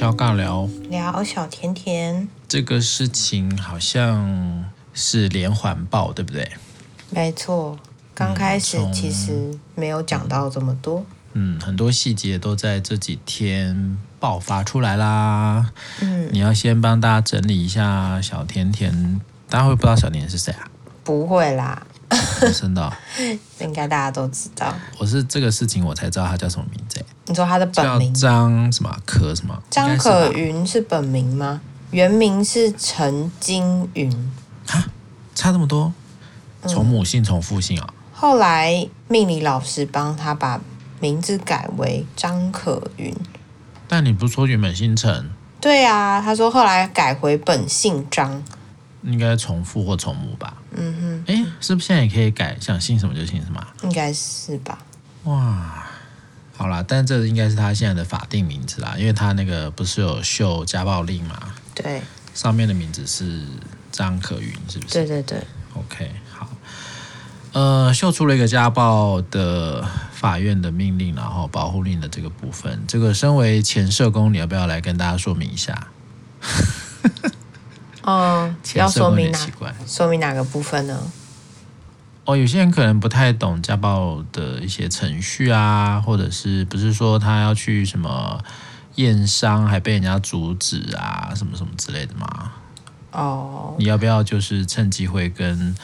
小尬聊，聊小甜甜。这个事情好像是连环爆，对不对？没错，刚开始其实没有讲到这么多。嗯，很多细节都在这几天爆发出来啦。嗯，你要先帮大家整理一下小甜甜，大家会不知道小甜甜是谁啊？不会啦。真的，应该大家都知道。我是这个事情我才知道他叫什么名字。你说他的本名叫张什么可什么？张可云是本名吗？原名是陈金云。啊，差这么多？从母姓从父姓啊？嗯。后来命理老师帮他把名字改为张可云。但你不是说原本姓陈？对啊，他说后来改回本姓张。应该从父或从母吧？嗯哼，哎，是不是现在也可以改，想姓什么就姓什么？应该是吧。哇，好啦，但这应该是他现在的法定名字啦，因为他那个不是有秀家暴令嘛？对，上面的名字是张可云，是不是？对对对。OK，好。呃，秀出了一个家暴的法院的命令，然后保护令的这个部分，这个身为前社工，你要不要来跟大家说明一下？哦，要说明哪？说明哪个部分呢？哦，有些人可能不太懂家暴的一些程序啊，或者是不是说他要去什么验伤，还被人家阻止啊，什么什么之类的吗？哦，你要不要就是趁机会跟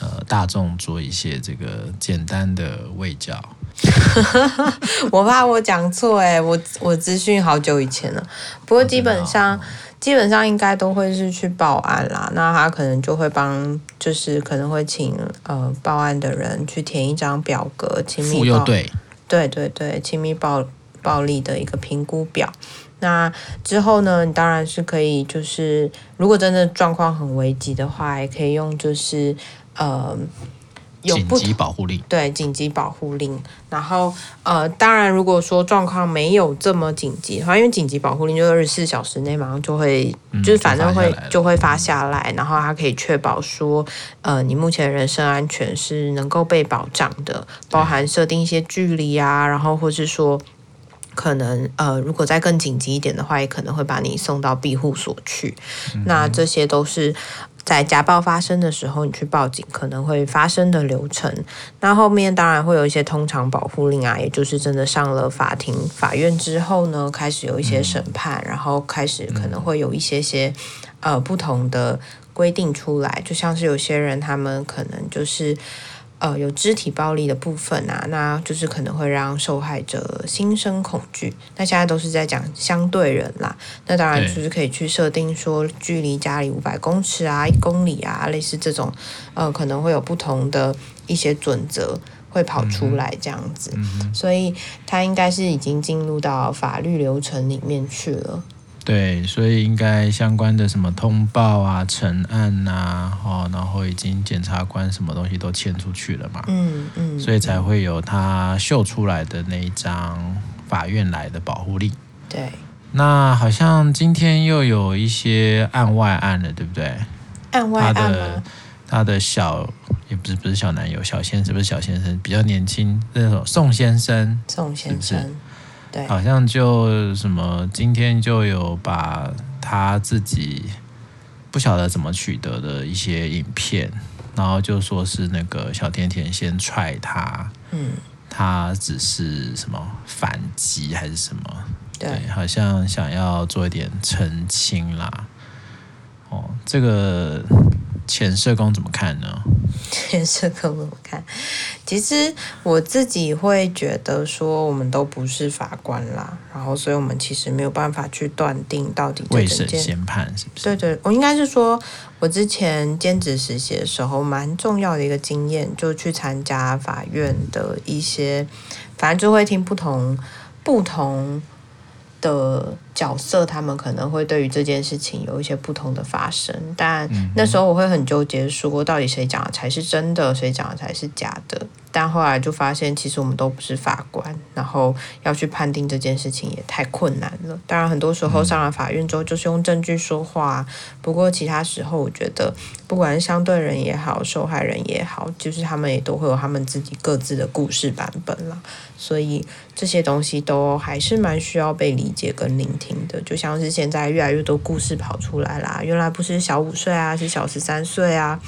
呃大众做一些这个简单的卫教？我怕我讲错哎，我我资讯好久以前了，不过基本上。基本上应该都会是去报案啦，那他可能就会帮，就是可能会请呃报案的人去填一张表格，亲密暴对对对对，亲密暴暴力的一个评估表。那之后呢，你当然是可以，就是如果真的状况很危急的话，也可以用就是呃。有紧急保护令，对，紧急保护令。然后，呃，当然，如果说状况没有这么紧急的话，因为紧急保护令就二十四小时内马上就会，嗯、就是反正会就，就会发下来，然后它可以确保说，呃，你目前人身安全是能够被保障的，包含设定一些距离啊，然后或是说，可能呃，如果再更紧急一点的话，也可能会把你送到庇护所去。嗯、那这些都是。在家暴发生的时候，你去报警可能会发生的流程。那后面当然会有一些通常保护令啊，也就是真的上了法庭、法院之后呢，开始有一些审判，然后开始可能会有一些些呃不同的规定出来。就像是有些人他们可能就是。呃，有肢体暴力的部分啊，那就是可能会让受害者心生恐惧。那现在都是在讲相对人啦，那当然就是可以去设定说距离家里五百公尺啊、一公里啊，类似这种，呃，可能会有不同的一些准则会跑出来这样子，嗯、所以他应该是已经进入到法律流程里面去了。对，所以应该相关的什么通报啊、成案呐、啊，哦，然后已经检察官什么东西都签出去了嘛，嗯嗯，所以才会有他秀出来的那一张法院来的保护令。对，那好像今天又有一些案外案了，对不对？案外案？他的他的小也不是不是小男友，小先生不是小先生，比较年轻那种宋先生，宋先生。是？对，好像就什么，今天就有把他自己不晓得怎么取得的一些影片，然后就说是那个小甜甜先踹他，嗯，他只是什么反击还是什么？对，对，好像想要做一点澄清啦。哦，这个。前社工怎么看呢？前社工怎么看？其实我自己会觉得说，我们都不是法官啦，然后所以我们其实没有办法去断定到底未审先判是不是？对对，我应该是说，我之前兼职实习的时候，蛮重要的一个经验，就去参加法院的一些，反正就会听不同不同。的角色，他们可能会对于这件事情有一些不同的发生，但那时候我会很纠结，说到底谁讲的才是真的，谁讲的才是假的。但后来就发现，其实我们都不是法官，然后要去判定这件事情也太困难了。当然，很多时候上了法院之后，就是用证据说话。不过，其他时候我觉得，不管是相对人也好，受害人也好，就是他们也都会有他们自己各自的故事版本了。所以这些东西都还是蛮需要被理解跟聆听的。就像是现在越来越多故事跑出来啦，原来不是小五岁啊，是小十三岁啊。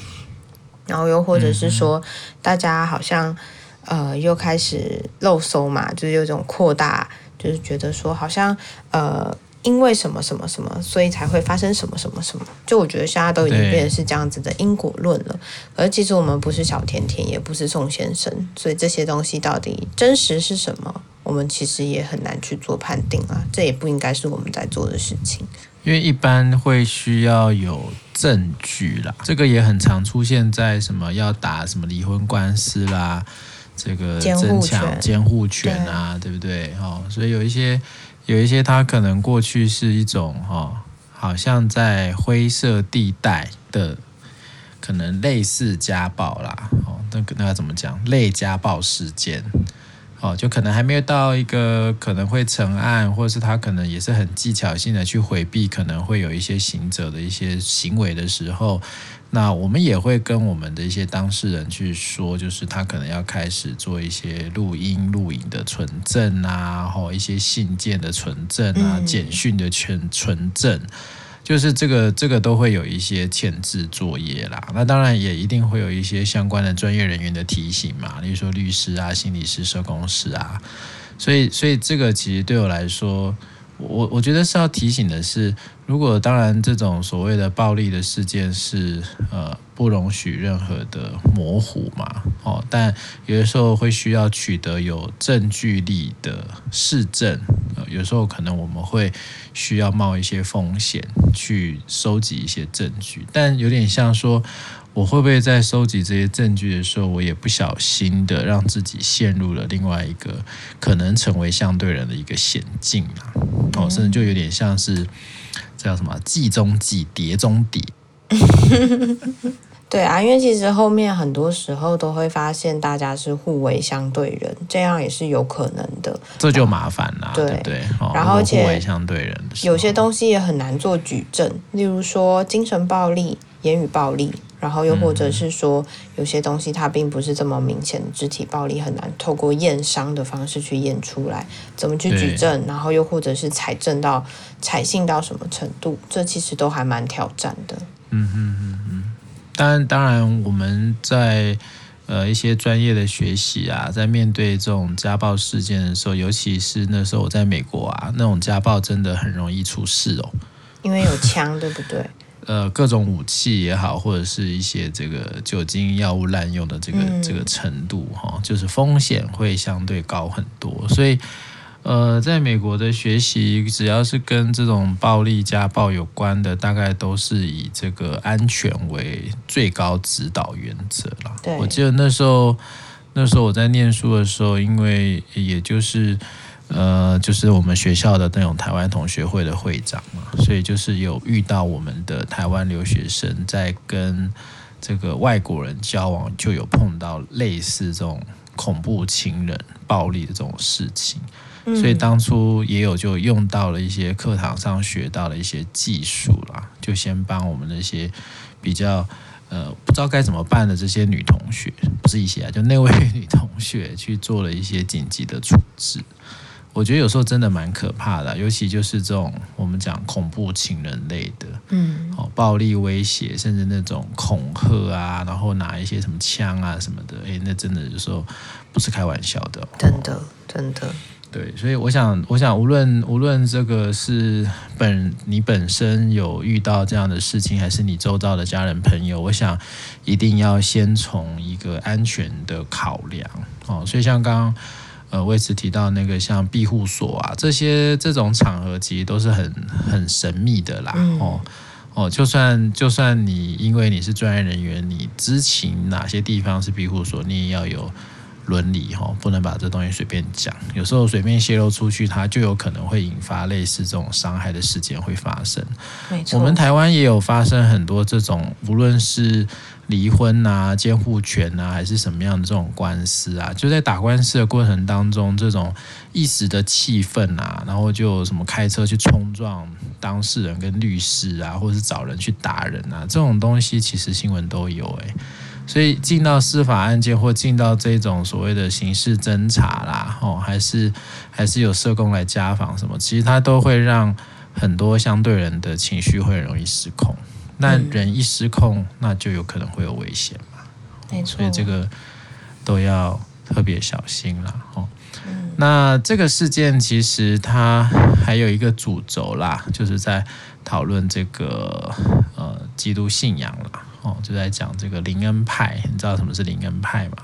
然后又或者是说，大家好像呃又开始漏搜嘛，就是有种扩大，就是觉得说好像呃因为什么什么什么，所以才会发生什么什么什么。就我觉得现在都已经变成是这样子的因果论了。而其实我们不是小甜甜，也不是宋先生，所以这些东西到底真实是什么，我们其实也很难去做判定啊。这也不应该是我们在做的事情。因为一般会需要有证据啦，这个也很常出现在什么要打什么离婚官司啦，这个增强监护权啊，对，对不对？哦，所以有一些有一些他可能过去是一种哦，好像在灰色地带的，可能类似家暴啦，哦，那个那要怎么讲？类家暴事件。哦，就可能还没有到一个可能会成案，或者是他可能也是很技巧性的去回避，可能会有一些行者的一些行为的时候，那我们也会跟我们的一些当事人去说，就是他可能要开始做一些录音录影的存证啊，然后一些信件的存证啊，简讯的存存证。就是这个，这个都会有一些前置作业啦。那当然也一定会有一些相关的专业人员的提醒嘛，例如说律师啊、心理师、社工师啊。所以，所以这个其实对我来说，我我觉得是要提醒的是，如果当然这种所谓的暴力的事件是呃。不容许任何的模糊嘛，哦，但有的时候会需要取得有证据力的事有时候可能我们会需要冒一些风险去收集一些证据，但有点像说，我会不会在收集这些证据的时候，我也不小心的让自己陷入了另外一个可能成为相对人的一个险境啊，哦，甚至就有点像是这叫什么“计中计，叠中叠”。对啊，因为其实后面很多时候都会发现大家是互为相对人，这样也是有可能的。这就麻烦了，对，对不对？然后而且互为相对人，有些东西也很难做举证，例如说精神暴力、言语暴力，然后又或者是说有些东西它并不是这么明显的肢体暴力，很难透过验伤的方式去验出来，怎么去举证？然后又或者是采证到采信到什么程度，这其实都还蛮挑战的。嗯嗯嗯嗯。当然，当然，我们在呃一些专业的学习啊，在面对这种家暴事件的时候，尤其是那时候我在美国啊，那种家暴真的很容易出事哦，因为有枪，对不对？呃，各种武器也好，或者是一些这个酒精药物滥用的这个、嗯、这个程度哈，就是风险会相对高很多，所以。呃，在美国的学习，只要是跟这种暴力家暴有关的，大概都是以这个安全为最高指导原则了。对，我记得那时候，那时候我在念书的时候，因为也就是呃，就是我们学校的那种台湾同学会的会长嘛，所以就是有遇到我们的台湾留学生在跟这个外国人交往，就有碰到类似这种恐怖情人暴力的这种事情。所以当初也有就用到了一些课堂上学到的一些技术啦，就先帮我们那些比较呃不知道该怎么办的这些女同学，不是一些啊，就那位女同学去做了一些紧急的处置。我觉得有时候真的蛮可怕的，尤其就是这种我们讲恐怖情人类的，嗯，哦，暴力威胁，甚至那种恐吓啊，然后拿一些什么枪啊什么的，诶，那真的有时候不是开玩笑的，真的，真的。对，所以我想，我想无论无论这个是本你本身有遇到这样的事情，还是你周遭的家人朋友，我想一定要先从一个安全的考量哦。所以像刚刚呃魏慈提到那个像庇护所啊，这些这种场合其实都是很很神秘的啦。哦哦，就算就算你因为你是专业人员，你知情哪些地方是庇护所，你也要有。伦理哈，不能把这东西随便讲。有时候随便泄露出去，它就有可能会引发类似这种伤害的事件会发生。没错，我们台湾也有发生很多这种，无论是离婚啊、监护权啊，还是什么样的这种官司啊，就在打官司的过程当中，这种一时的气愤啊，然后就什么开车去冲撞当事人跟律师啊，或者是找人去打人啊，这种东西其实新闻都有诶、欸。所以进到司法案件或进到这种所谓的刑事侦查啦，哦，还是还是有社工来家访什么，其实它都会让很多相对人的情绪会很容易失控。那人一失控，那就有可能会有危险嘛。没错。所以这个都要特别小心啦。哦。那这个事件其实它还有一个主轴啦，就是在讨论这个呃基督信仰啦。哦，就在讲这个灵恩派，你知道什么是灵恩派吗？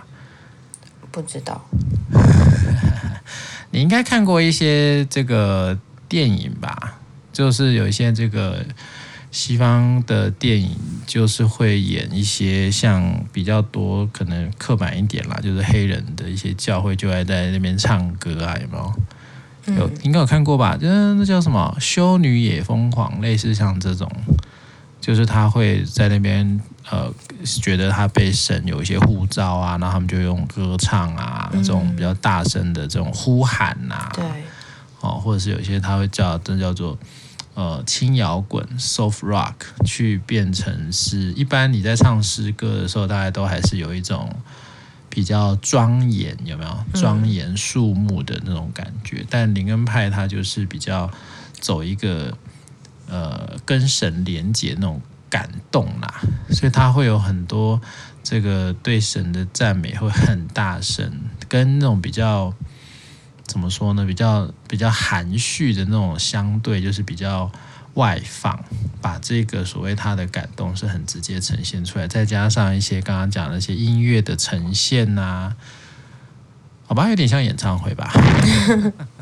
不知道。你应该看过一些这个电影吧？就是有一些这个西方的电影，就是会演一些像比较多可能刻板一点啦，就是黑人的一些教会就爱在那边唱歌啊，有没有？有，应该有看过吧？就是那叫什么《修女也疯狂》，类似像这种。就是他会在那边，呃，觉得他被神有一些护照啊，然后他们就用歌唱啊，这种比较大声的这种呼喊呐、啊，对，哦，或者是有一些他会叫这叫做呃轻摇滚 （soft rock） 去变成是，一般你在唱诗歌的时候，大家都还是有一种比较庄严，有没有庄严肃穆的那种感觉？嗯、但林恩派他就是比较走一个。呃，跟神连接那种感动啦，所以他会有很多这个对神的赞美会很大声，跟那种比较怎么说呢？比较比较含蓄的那种相对，就是比较外放，把这个所谓他的感动是很直接呈现出来，再加上一些刚刚讲的那些音乐的呈现呐、好吧，有点像演唱会吧。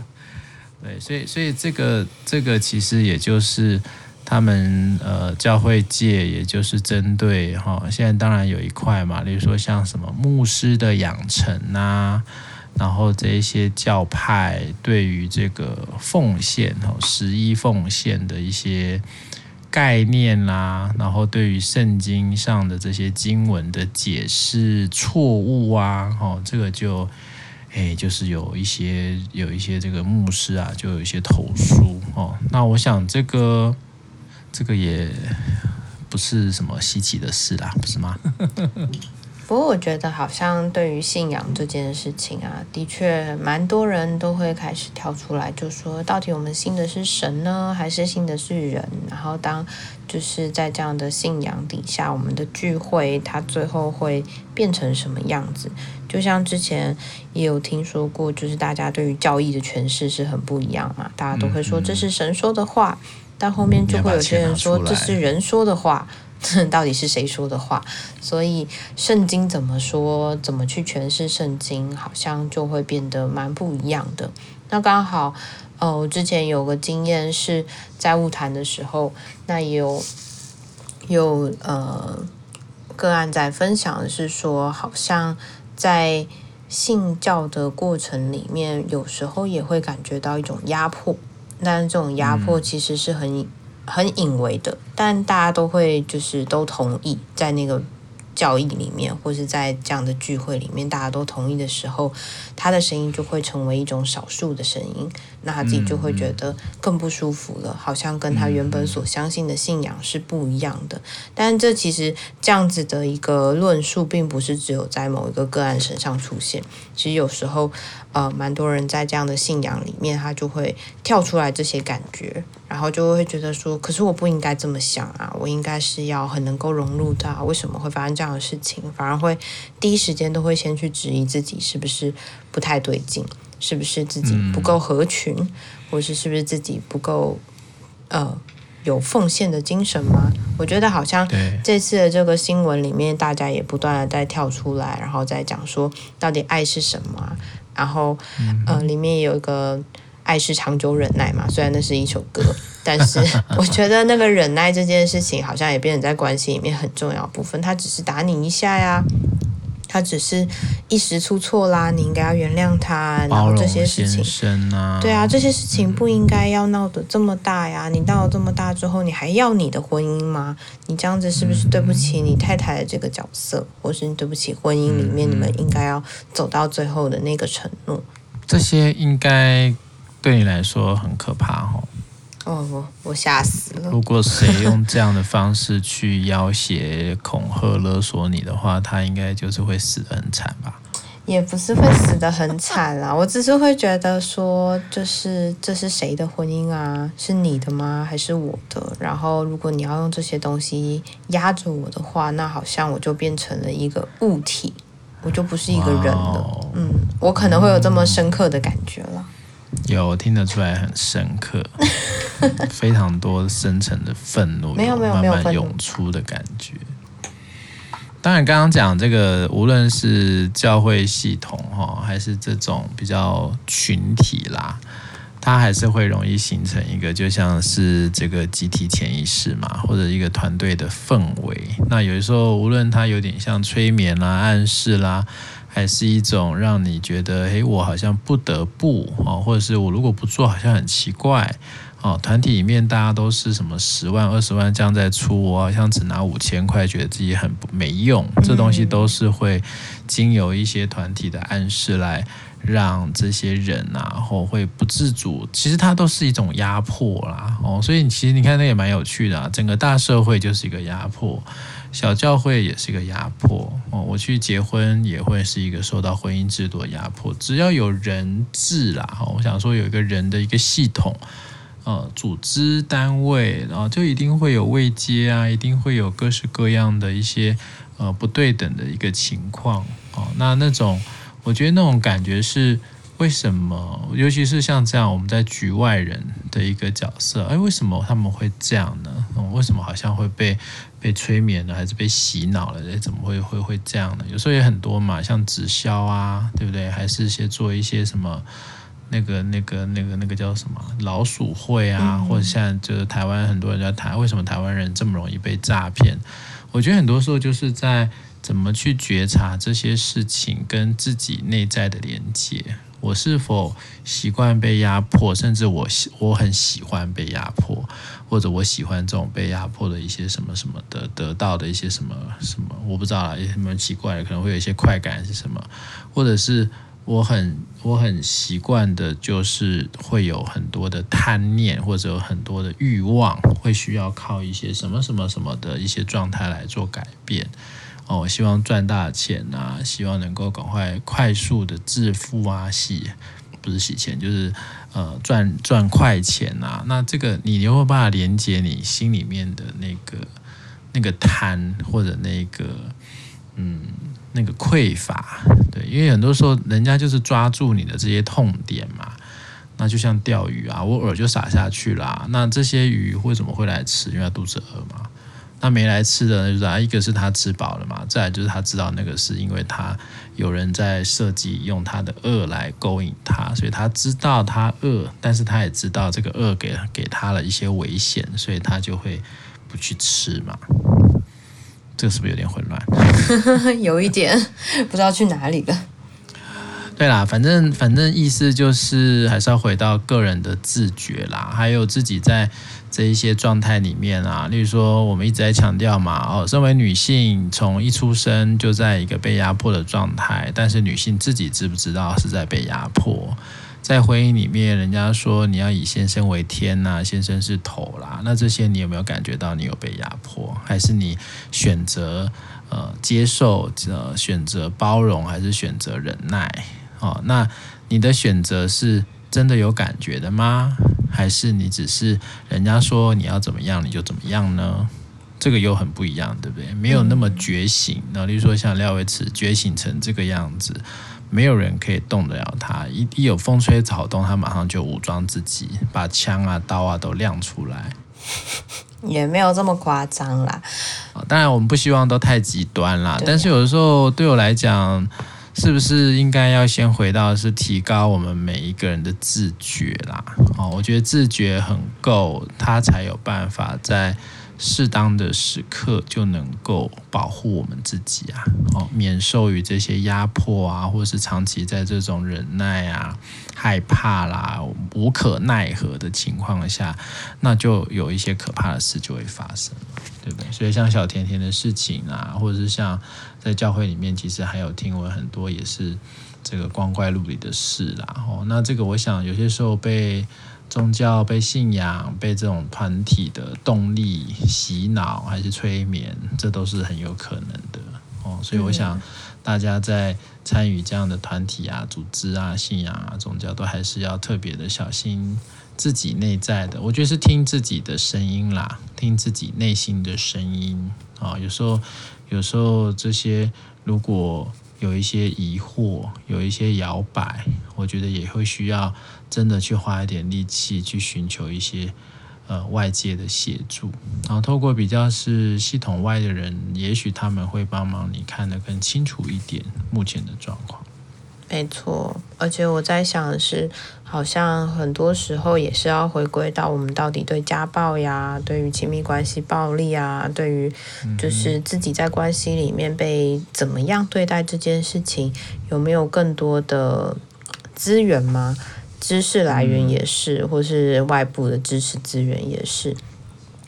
对，所以所以这个这个其实也就是他们呃教会界，也就是针对哈、现在当然有一块嘛，例如说像什么牧师的养成呐、啊，然后这一些教派对于这个奉献哦，十一奉献的一些概念啦、然后对于圣经上的这些经文的解释错误啊，哦，这个就。哎，就是有一些有一些这个牧师啊，就有一些投诉哦。那我想这个这个也不是什么稀奇的事啦，不是吗？不过我觉得好像对于信仰这件事情啊，的确蛮多人都会开始跳出来，就说到底我们信的是神呢，还是信的是人？然后当就是在这样的信仰底下，我们的聚会它最后会变成什么样子？就像之前也有听说过，就是大家对于教义的诠释是很不一样嘛。大家都会说这是神说的话，但后面就会有些人说这是人说的话，到底是谁说的话？所以圣经怎么说，怎么去诠释圣经，好像就会变得蛮不一样的。那刚好，哦，我之前有个经验是在物谈的时候，那也有有呃个案在分享是说，好像。在信教的过程里面，有时候也会感觉到一种压迫，但这种压迫其实是很、嗯、很隐微的，但大家都会就是都同意在那个。教义里面，或是在这样的聚会里面，大家都同意的时候，他的声音就会成为一种少数的声音，那他自己就会觉得更不舒服了，好像跟他原本所相信的信仰是不一样的。但这其实这样子的一个论述，并不是只有在某一个个案身上出现，其实有时候。呃，蛮多人在这样的信仰里面，他就会跳出来这些感觉，然后就会觉得说，可是我不应该这么想啊，我应该是要很能够融入到，为什么会发生这样的事情？反而会第一时间都会先去质疑自己是不是不太对劲，是不是自己不够合群，嗯、或是是不是自己不够呃有奉献的精神吗？我觉得好像这次的这个新闻里面，大家也不断的在跳出来，然后再讲说，到底爱是什么？然后，呃，里面有一个“爱是长久忍耐”嘛，虽然那是一首歌，但是 我觉得那个忍耐这件事情，好像也变成在关系里面很重要部分。他只是打你一下呀，他只是一一时出错啦，你应该要原谅他，然后这些事情，啊、对啊，这些事情不应该要闹得这么大呀！你闹了这么大之后，你还要你的婚姻吗？你这样子是不是对不起你太太的这个角色，嗯、或是你对不起婚姻里面你们应该要走到最后的那个承诺？这些应该对你来说很可怕哦。哦，我我吓死了！如果谁用这样的方式去要挟、恐吓、勒索你的话，他应该就是会死得很惨吧？也不是会死得很惨啦，我只是会觉得说，就是这是谁的婚姻啊？是你的吗？还是我的？然后如果你要用这些东西压着我的话，那好像我就变成了一个物体，我就不是一个人了。Wow. 嗯，我可能会有这么深刻的感觉了。有听得出来很深刻，非常多深层的愤怒，没有没有没有慢慢涌出的感觉。当然，刚刚讲这个，无论是教会系统哈，还是这种比较群体啦，它还是会容易形成一个，就像是这个集体潜意识嘛，或者一个团队的氛围。那有的时候，无论它有点像催眠啦、暗示啦。还是一种让你觉得，诶，我好像不得不哦，或者是我如果不做，好像很奇怪哦。团体里面大家都是什么十万、二十万这样在出，我好像只拿五千块，觉得自己很没用。这东西都是会经由一些团体的暗示来让这些人啊，或会不自主。其实它都是一种压迫啦，哦。所以其实你看，那也蛮有趣的啊。整个大社会就是一个压迫。小教会也是一个压迫哦，我去结婚也会是一个受到婚姻制度的压迫。只要有人治啦，哈，我想说有一个人的一个系统，呃，组织单位，然后就一定会有位阶啊，一定会有各式各样的一些呃不对等的一个情况哦。那那种，我觉得那种感觉是。为什么？尤其是像这样，我们在局外人的一个角色，哎，为什么他们会这样呢？嗯，为什么好像会被被催眠了，还是被洗脑了？哎，怎么会会会这样呢？有时候也很多嘛，像直销啊，对不对？还是些做一些什么那个那个那个那个叫什么老鼠会啊，或者现在就是台湾很多人在谈，为什么台湾人这么容易被诈骗？我觉得很多时候就是在怎么去觉察这些事情跟自己内在的连接。我是否习惯被压迫，甚至我我很喜欢被压迫，或者我喜欢这种被压迫的一些什么什么的得到的一些什么什么，我不知道啦，也蛮奇怪的，可能会有一些快感是什么，或者是我很我很习惯的，就是会有很多的贪念，或者有很多的欲望，会需要靠一些什么什么什么的一些状态来做改变。哦，希望赚大钱啊，希望能够赶快快速的致富啊，洗不是洗钱，就是呃赚赚快钱啊。那这个你有没有办法连接你心里面的那个那个贪或者那个嗯那个匮乏？对，因为很多时候人家就是抓住你的这些痛点嘛。那就像钓鱼啊，我饵就撒下去啦。那这些鱼为什么会来吃？因为肚子饿嘛。他没来吃的，就是啊，一个是他吃饱了嘛，再来就是他知道那个是因为他有人在设计用他的饿来勾引他，所以他知道他饿，但是他也知道这个饿给给他了一些危险，所以他就会不去吃嘛。这个是不是有点混乱？有一点，不知道去哪里了。对啦，反正反正意思就是还是要回到个人的自觉啦，还有自己在这一些状态里面啊，例如说我们一直在强调嘛，哦，身为女性从一出生就在一个被压迫的状态，但是女性自己知不知道是在被压迫？在婚姻里面，人家说你要以先生为天呐、先生是头啦，那这些你有没有感觉到你有被压迫，还是你选择呃接受呃选择包容，还是选择忍耐？哦，那你的选择是真的有感觉的吗？还是你只是人家说你要怎么样你就怎么样呢？这个又很不一样，对不对？没有那么觉醒。那例如说像廖维慈觉醒成这个样子，没有人可以动得了他。一一有风吹草动，他马上就武装自己，把枪啊刀啊都亮出来。也没有这么夸张啦。当然我们不希望都太极端啦。但是有的时候对我来讲。是不是应该要先回到是提高我们每一个人的自觉啦？哦，我觉得自觉很够，他才有办法在适当的时刻就能够保护我们自己啊，哦，免受于这些压迫啊，或是长期在这种忍耐啊、害怕啦、无可奈何的情况下，那就有一些可怕的事就会发生，对不对？所以像小甜甜的事情啊，或者是像在教会里面，其实还有听闻很多也是这个光怪陆离的事啦。哦，那这个我想有些时候被。宗教被信仰、被这种团体的动力洗脑，还是催眠，这都是很有可能的哦。所以我想，大家在参与这样的团体啊、组织啊、信仰啊、宗教，都还是要特别的小心自己内在的。我觉得是听自己的声音啦，听自己内心的声音啊。有时候，有时候这些如果。有一些疑惑，有一些摇摆，我觉得也会需要真的去花一点力气去寻求一些呃外界的协助，然后透过比较是系统外的人，也许他们会帮忙你看得更清楚一点目前的状况。没错，而且我在想的是，好像很多时候也是要回归到我们到底对家暴呀，对于亲密关系暴力啊，对于就是自己在关系里面被怎么样对待这件事情，有没有更多的资源吗？知识来源也是，或是外部的知识资源也是。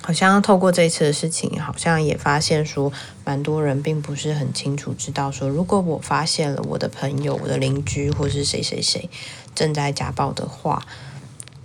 好像透过这次的事情，好像也发现说，蛮多人并不是很清楚知道说，如果我发现了我的朋友、我的邻居或是谁谁谁正在家暴的话，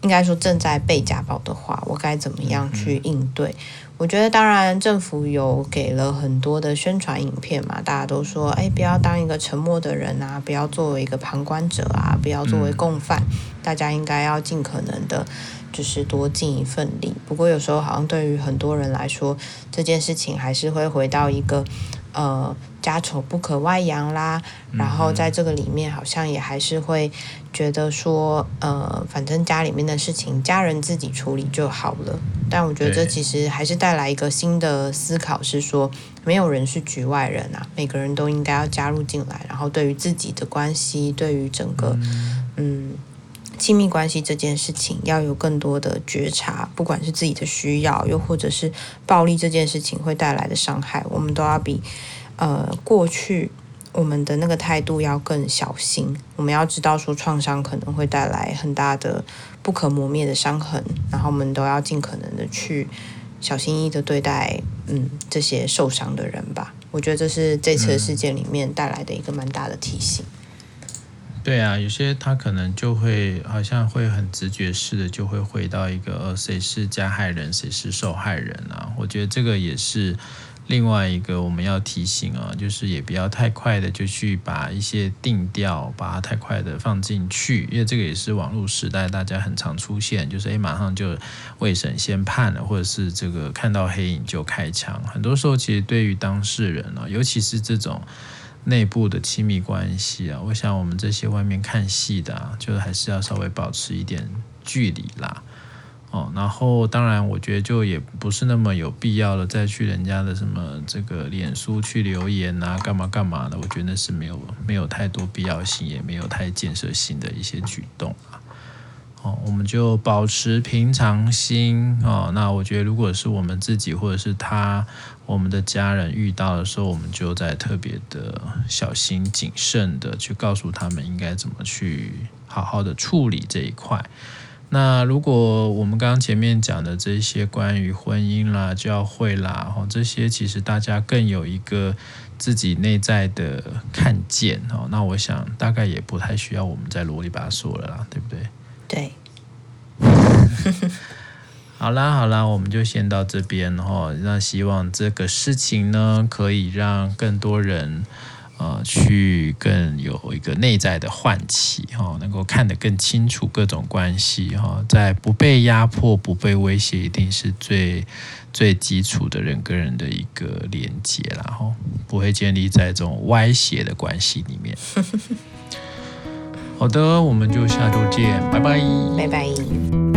应该说正在被家暴的话，我该怎么样去应对？我觉得，当然政府有给了很多的宣传影片嘛，大家都说，哎，不要当一个沉默的人啊，不要作为一个旁观者啊，不要作为共犯，大家应该要尽可能的。就是多尽一份力，不过有时候好像对于很多人来说，这件事情还是会回到一个，呃，家丑不可外扬啦。然后在这个里面，好像也还是会觉得说，呃，反正家里面的事情，家人自己处理就好了。但我觉得这其实还是带来一个新的思考，是说没有人是局外人啊，每个人都应该要加入进来。然后对于自己的关系，对于整个，嗯。亲密关系这件事情要有更多的觉察，不管是自己的需要，又或者是暴力这件事情会带来的伤害，我们都要比呃过去我们的那个态度要更小心。我们要知道说创伤可能会带来很大的不可磨灭的伤痕，然后我们都要尽可能的去小心翼翼的对待嗯这些受伤的人吧。我觉得这是这次事件里面带来的一个蛮大的提醒。对啊，有些他可能就会好像会很直觉式的就会回到一个呃，谁是加害人，谁是受害人啊？我觉得这个也是另外一个我们要提醒啊，就是也不要太快的就去把一些定调，把它太快的放进去，因为这个也是网络时代大家很常出现，就是诶马上就未审先判了，或者是这个看到黑影就开枪。很多时候其实对于当事人啊，尤其是这种。内部的亲密关系啊，我想我们这些外面看戏的啊，就还是要稍微保持一点距离啦。哦，然后当然，我觉得就也不是那么有必要的再去人家的什么这个脸书去留言啊，干嘛干嘛的，我觉得那是没有没有太多必要性，也没有太建设性的一些举动啊。哦，我们就保持平常心哦。那我觉得，如果是我们自己或者是他，我们的家人遇到的时候，我们就在特别的小心谨慎的去告诉他们应该怎么去好好的处理这一块。那如果我们刚刚前面讲的这些关于婚姻啦、教会啦，哦，这些其实大家更有一个自己内在的看见哦。那我想大概也不太需要我们再啰里吧嗦了啦，对不对？对，好啦好啦，我们就先到这边哈。那希望这个事情呢，可以让更多人呃去更有一个内在的唤起哈，能够看得更清楚各种关系哈，在不被压迫、不被威胁，一定是最最基础的人跟人的一个连接，然后不会建立在这种歪斜的关系里面。好的，我们就下周见，拜拜，拜拜。